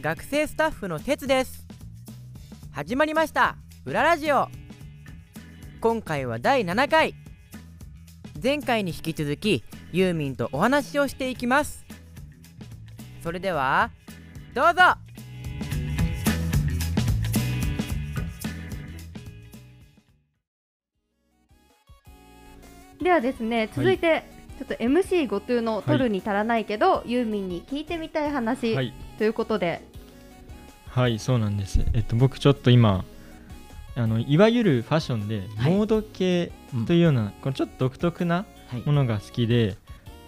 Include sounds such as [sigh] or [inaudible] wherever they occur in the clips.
学生スタッフの鉄です。始まりました。裏ラジオ。今回は第7回。前回に引き続きユーミンとお話をしていきます。それではどうぞ。ではですね続いて、ちょっと MC ごとの取るに足らないけど、ユーミンに聞いてみたい話、はい、ということではい、そうなんです。えっと、僕ちょっと今、あのいわゆるファッションで、はい。モード系というような、このちょっと独特なはい。ものが好きで、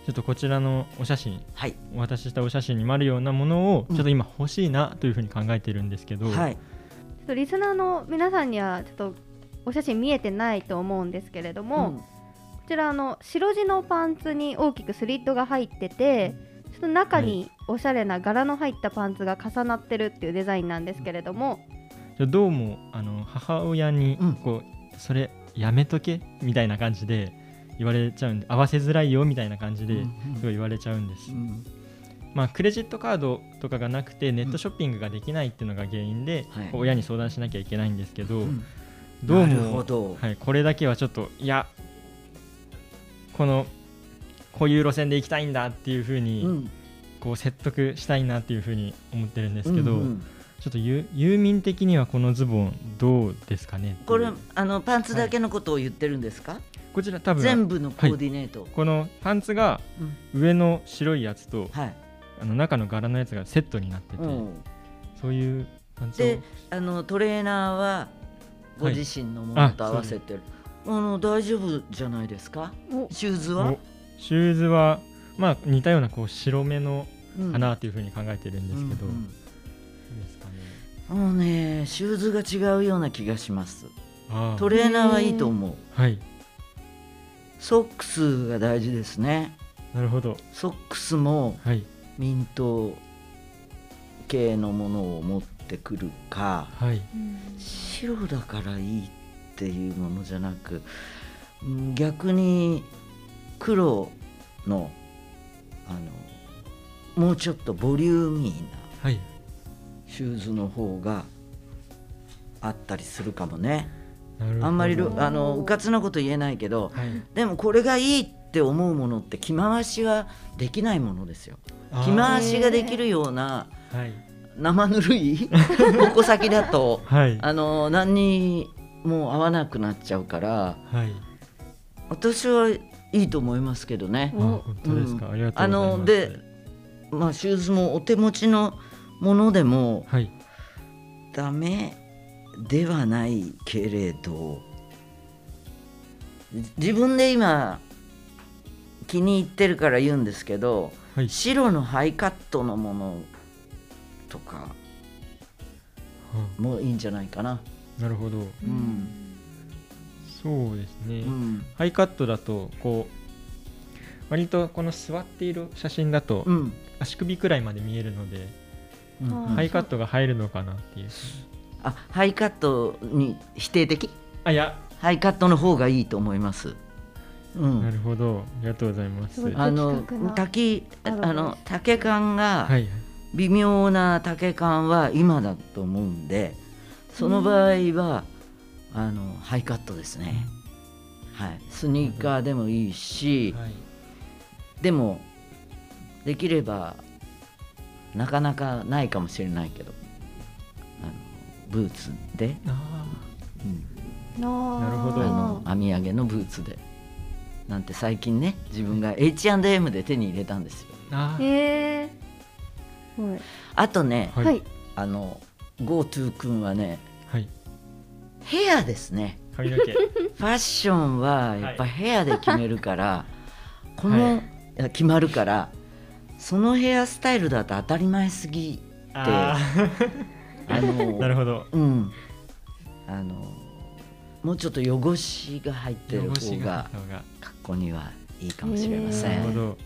ちょっとこちらのお写真、はい。お渡ししたお写真にもあるようなものを、うん。ちょっと今欲しいなというふうに考えてるんですけど、はい。ちょっとリスナーの皆さんにはちょっとお写真見えてないと思うんですけれども、うん。こちらあの白地のパンツに大きくスリットが入っててちょっと中におしゃれな柄の入ったパンツが重なってるっていうデザインなんですけれども、じゃあどうもあの母親にうん。こう、それやめとけみたいな感じで言われちゃうんで合わせづらいよみたいな感じでうんすごい言われちゃうんです、うん。まあ、クレジットカードとかがなくてネットショッピングができないっていうのが原因で、はい。こう親に相談しなきゃいけないんですけど、うん。どうも、ど。はい、これだけはちょっといやこのこういう路線で行きたいんだっていうふうに、うん。こう説得したいなっていうふうに思ってるんですけど、うんうんちょっとユユーミン的にはこのズボンどうですかねこれあのパンツだけのことを言ってるんですか、こちら多分全部のコーディネート。このパンツが上の白いやつと、はい、あの中の柄のやつがセットになってて、うん。そういうパンツをであのトレーナーはごはい。自身のものと合わせてる、あの大丈夫じゃないですか？お。シューズは？お、シューズはまあ似たようなこう白目のうん。かなっていうふうに考えてるんですけど、うんどうですかね。うんもうねシューズが違うような気がします。トレーナーはいいと思う。はい。ソックスが大事ですね。なるほど。ソックスもはい。ミント系のものを持ってくるかはい。白だからいいっていうものじゃなくうん逆に黒のあのもうちょっとボリューミーなはい。シューズの方があったりするかもね。あんまりあのうかつなこと言えないけどはい。でもこれがいいって思うものって着回しはできないものですよ。着回しができるようなはい。生ぬるい [laughs] 矛先だとはい。あの何にも合わなくなっちゃうからはい。私はいいと思いますけどね。あ。本当ですか、うん。ありがとうございます。あのでまあシューズもお手持ちのものでもはい。ダメではないけれど自分で今気に入ってるから言うんですけどはい。白のハイカットのものとかはもいいんじゃないかな。なるほど。うんそうですね、うん。ハイカットだとこう割とこの座っている写真だとうん。足首くらいまで見えるので、うん。あハイカットが入るのかなっていう。あハイカットに否定的？あいや。ハイカットの方がいいと思います。う、なんるほど。ありがとうございます。あの滝あの丈感がはい微妙な丈感は今だと思うんでその場合はあのハイカットですね、はい、スニーカーでもいいしはい。でもできればなかなかないかもしれないけどあのブーツで、あうん。ななるほど。あの編み上げのブーツで。なんて最近ね自分が H&M で手に入れたんですよ。ーあー。へえはい。あとね、はい。はい。あの GoTo 君はねはいヘアですね。髪の毛。[laughs] ファッションはやっぱヘアで決めるから、この、はい決まるからそのヘアスタイルだと当たり前すぎああのー [laughs] なるほど。うん。あのもうちょっと汚しが入ってる汚しが方が。格好にはいいかもしれません。なるほど。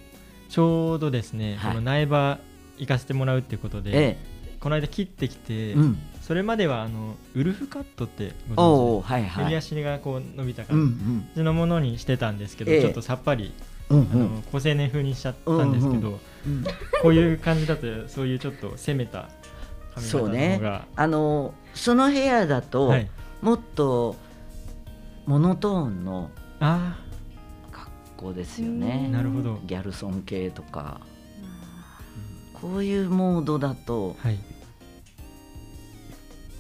ちょうどですね、はい。この苗場行かせてもらうっていうことで、えこの間切ってきて、え、うん、それまではあのウルフカットってご存知はいはい。襟足がこう伸びたうんう感ん。じのものにしてたんですけど、ええ。ちょっとさっぱり、うんうあのん。高青年風にしちゃったんですけど、うんこういう感じだとそういうちょっと攻めた髪型のそうね。方があのその部屋だと、はい。もっとモノトーンのあ格好ですよね。あなるほど。ギャルソン系とか。こういうモードだとはい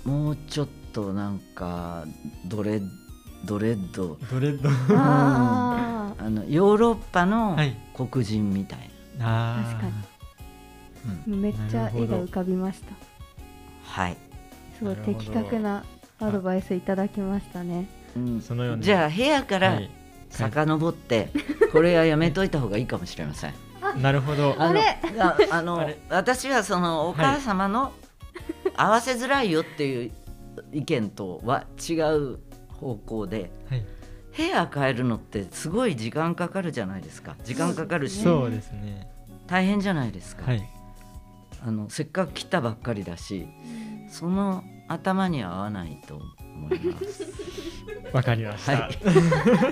もうちょっとなんかドレッドレッド。ドレッド。ああのヨーロッパのはい。黒人みたいあー。確かに。うん。ーめっちゃ絵が浮かびました。はい、すごい的確なアドバイスいただきましたね。うん。そのように。じゃあ部屋からはい。遡って、これはやめといた方がいいかもしれません。[laughs] なるほど。あのあれ？ああのあれ？私はそのお母様の合わせづらいよっていう意見とは違う方向ではい。部屋変えるのってすごい時間かかるじゃないですか。時間かかるし、そうですね。大変じゃないですか、はい。あのせっかく来たばっかりだしその頭には合わないと思います。[laughs] わかりました、はい。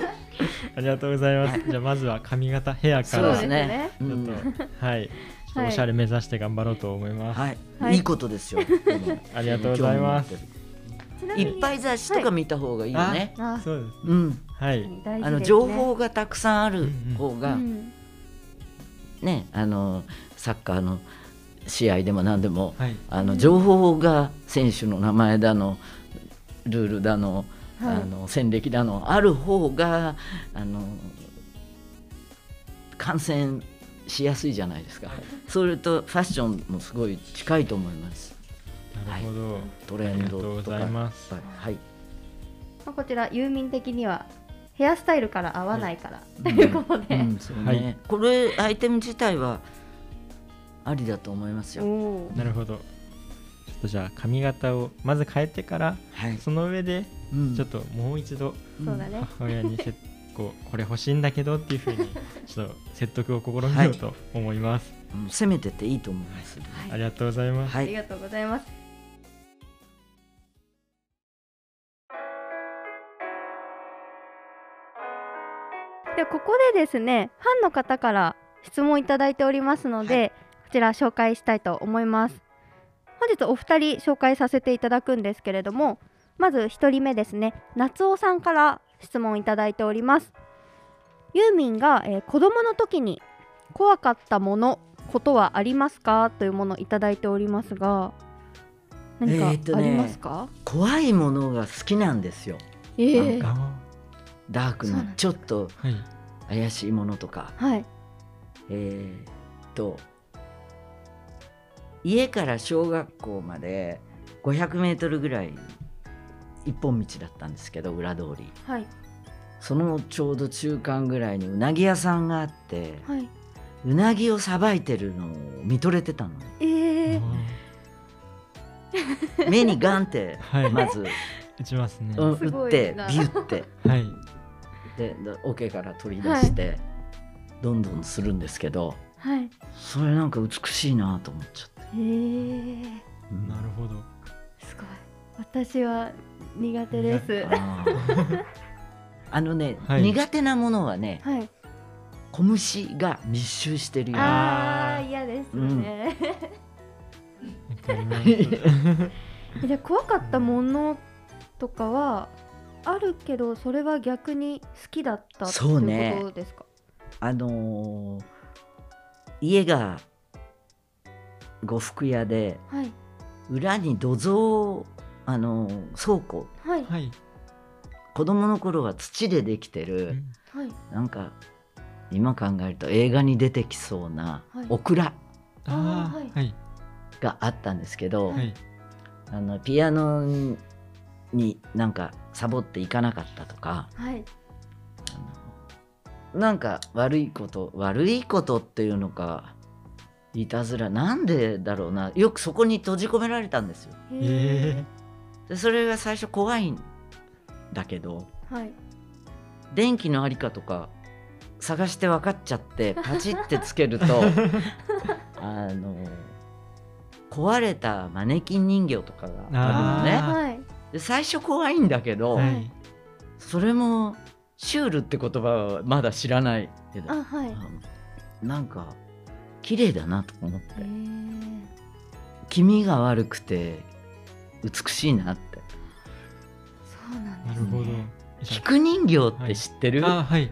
[laughs] ありがとうございます、じゃあまずは髪型ヘアかそうらですね。ちょっと、うん。はいちょっとおしゃれ目指して頑張ろうと思います、はい、はい。いいことですよ。[laughs] ありがとうございます。いっぱい雑誌とか見た方がいいよね。あそうです。うん、はい。あの情報がたくさんある方うがん。ね、あのサッカーの試合でも何でも、はい。あの情報が選手の名前だのルールだの、はい。あの戦歴だのある方があの感染しやすいじゃないですか。それとファッションもすごい近いと思います。なるほど、トレンドありがとうごとかはい。まあこちらユーミン的にはヘアスタイルから合わないから、ということで、うん、そうね、はい。これアイテム自体はありだと思いますよ。なるほど。ちょっとじゃあ髪型をまず変えてからはい。その上でうん。ちょっともう一度そうだね。母親にせこうこれ欲しいんだけどっていうふうに [laughs] ちょっと説得を試みようと思います、うん攻めてていいと思います。ありがとうございます、はい。ありがとうございます。でここでですねファンの方から質問いただいておりますので、こちら紹介したいと思います。本日お二人紹介させていただくんですけれどもまず一人目ですね。夏尾さんから質問いただいております。ユーミンが、えー子供の時に怖かったものことはありますか？というものをいただいておりますが何かありますか、怖いものが好きなんですよ。ええなんかダークなちょっとはい。怪しいものとか。はい。えーっと家から小学校まで500メートルぐらい一本道だったんですけど裏通り。はい。そのちょうど中間ぐらいにうなぎ屋さんがあってはい。うなぎをさばいてるのを見とれてたのねええ目にガンって [laughs] はい。まず、打ちますね、う打ってなビュって。はい。で桶から取り出して、どんどんするんですけどはい。それなんか美しいなと思っちゃって、ええうんなるほど。すごい私は苦手です。[laughs] あのね、はい。苦手なものはねはい。小虫が密集してるよ。あー嫌ですね、わかります。えじゃあ怖かったものとかはあるけどそれは逆に好きだったってそうねいうことですか？あのー家が呉服屋ではい。裏に土蔵あのー倉庫。はい。はい、子供の頃は土でできてうる、ん。はい。なんか今考えると映画に出てきそうなはい。オクラ。ああーーはい。があったんですけど、はい。あのピアノになんかサボっていかなかったとかはい。なんか悪いこと悪いことっていうのかいたずらなんでだろうな。よくそこに閉じ込められたんですよ。えでそれが最初怖いんだけどはい。電気のありかとか探して分かっちゃってパチってつけると [laughs] あの壊れたマネキン人形とかがあるのね。あはい。で最初怖いんだけど、ーはい。それもシュールって言葉はまだ知らないけどあはい。なんか綺麗だなと思って。えー。気味が悪くて美しいなって。そうなんですなるほど。ね。菊人形って知ってる、あーはい。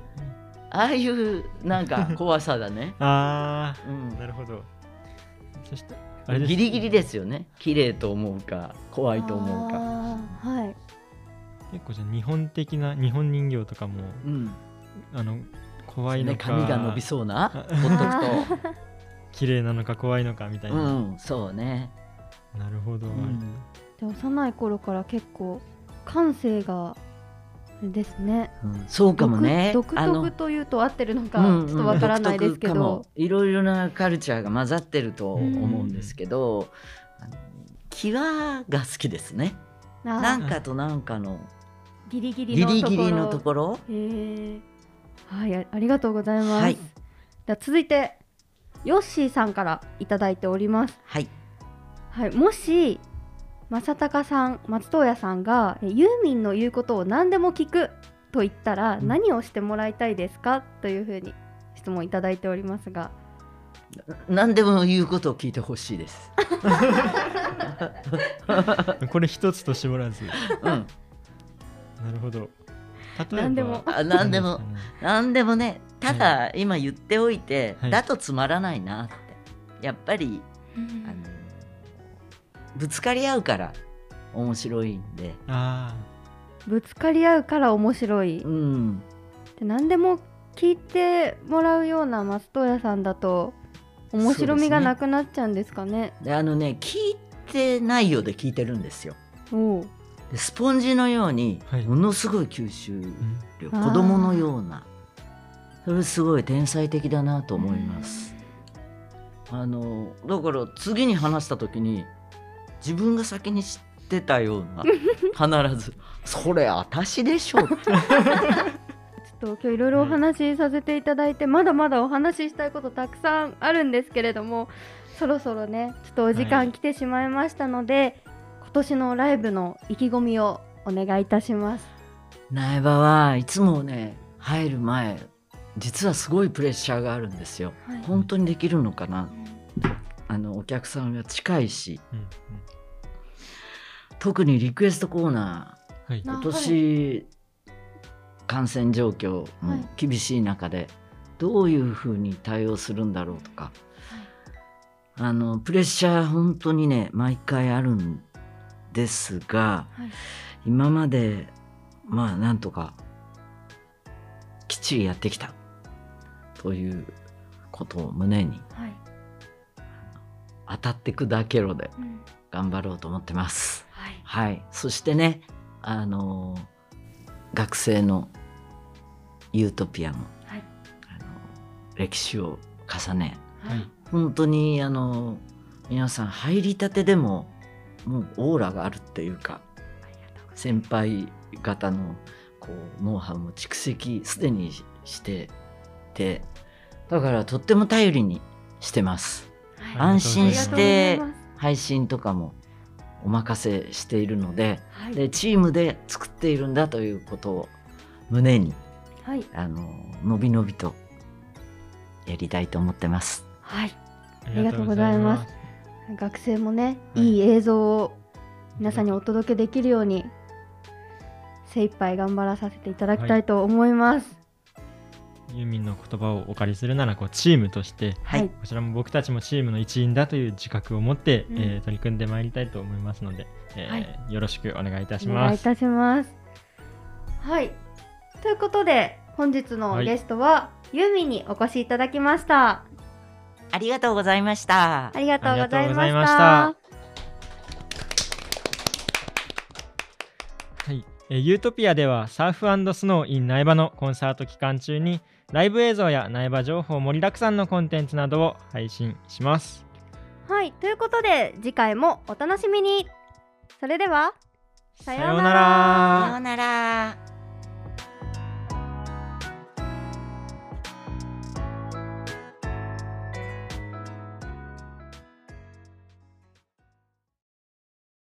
ああいうなんか [laughs] 怖さだね、あうん。ーなるほど。そしてあれですギリギリですよね。綺麗と思うか怖いと思うか、はい。結構じゃあ日本的な日本人形とかもうん。あの怖いのね、か、髪が伸びそうな？あほっとく [laughs] 綺麗なのか怖いのかみたいと、な、うん、そうね、なるほど、うんで幼い頃から結構感性がですね。うんそうかもね独特というと合ってるのかちうんょっとわからないですけ独特かども。いろいろなカルチャーが混ざってると思うんですけど、あの際が好きですねなんかとなんかのギリギリギのところ。はいあありがとうございます。はいでは続いてヨッシーさんからいただいております。はいはいもし正隆さん松任谷さんがえユーミンの言うことを何でも聞くと言ったらうん。何をしてもらいたいですか、というふうに質問いただいておりますが。何でも言うことを聞いてほしいです、[laughs] これ一つと絞らず。うん、なるほど。例えば。何でも。あ何でも。何でもねただ今言っておいて、はい。だとつまらないなって。やっぱりあのぶつかり合うから面白いんで、あぶつかり合うから面白い。うん、で何でも聞いてもらうような松任谷さんだと面白みがなくなっちゃうんですかね。であのね聞いてないようで聞いてるんですよ。でスポンジのようにはい。ものすごい吸収ー、量、あー子供のようなそれすごい天才的だなと思います、あのだから次に話した時に自分が先に知ってたような [laughs] 必ず「それ私でしょ」って。ちょっと今日いろいろお話しさせていただいて、まだまだお話ししたいことたくさんあるんですけれどもそろそろねちょっとお時間来てしまいましたので、今年のライブの意気込みをお願いいたします。苗場はいつもね入る前実はすごいプレッシャーがあるんですよ。はい。本当にできるのかな。あのお客さんが近いし。うんうん特にリクエストコーナーはい。な今年、感染状況も厳しい中でどういうふうに対応するんだろうとか、あのプレッシャー本当にね毎回あるんですがはい。今までまあなんとかきっちりやってきた。ということを胸にはい。当たって砕けろでうん。頑張ろうと思ってます。はいはい、そしてね、あの学生のユートピアも、はい。あの歴史を重ねはい。本当にあの皆さん入りたてでももうオーラがあるっていうか先輩方のこうノウハウも蓄積すでにしててだからとっても頼りにしてます。はい。安心して配信とかもお任せしているのではい。でチームで作っているんだということを胸にはい。あののびのびとやりたいと思ってます。はい。ありがとうございます。学生もね、はい。いい映像を皆さんにお届けできるように精一杯頑張らさせていただきたいと思います。ユーミンの言葉をお借りするならこうチームとしてはい、こちらも僕たちもチームの一員だという自覚を持って、うんえー取り組んでまいりたいと思いますので、えーはいよろしくお願いいたしお願ます。いいたします。はい。ということで本日のはいゲストは、ユーミンにお越しいただきました。ありがとうございましたあ。りがとうございましましたた。はい、えーユートピアではサーフスノー in 苗場のコンサート期間中にライブ映像や苗場情報盛りだくさんのコンテンツなどを配信します。はい。ということで次回もお楽しみに。それではさようなさようならら。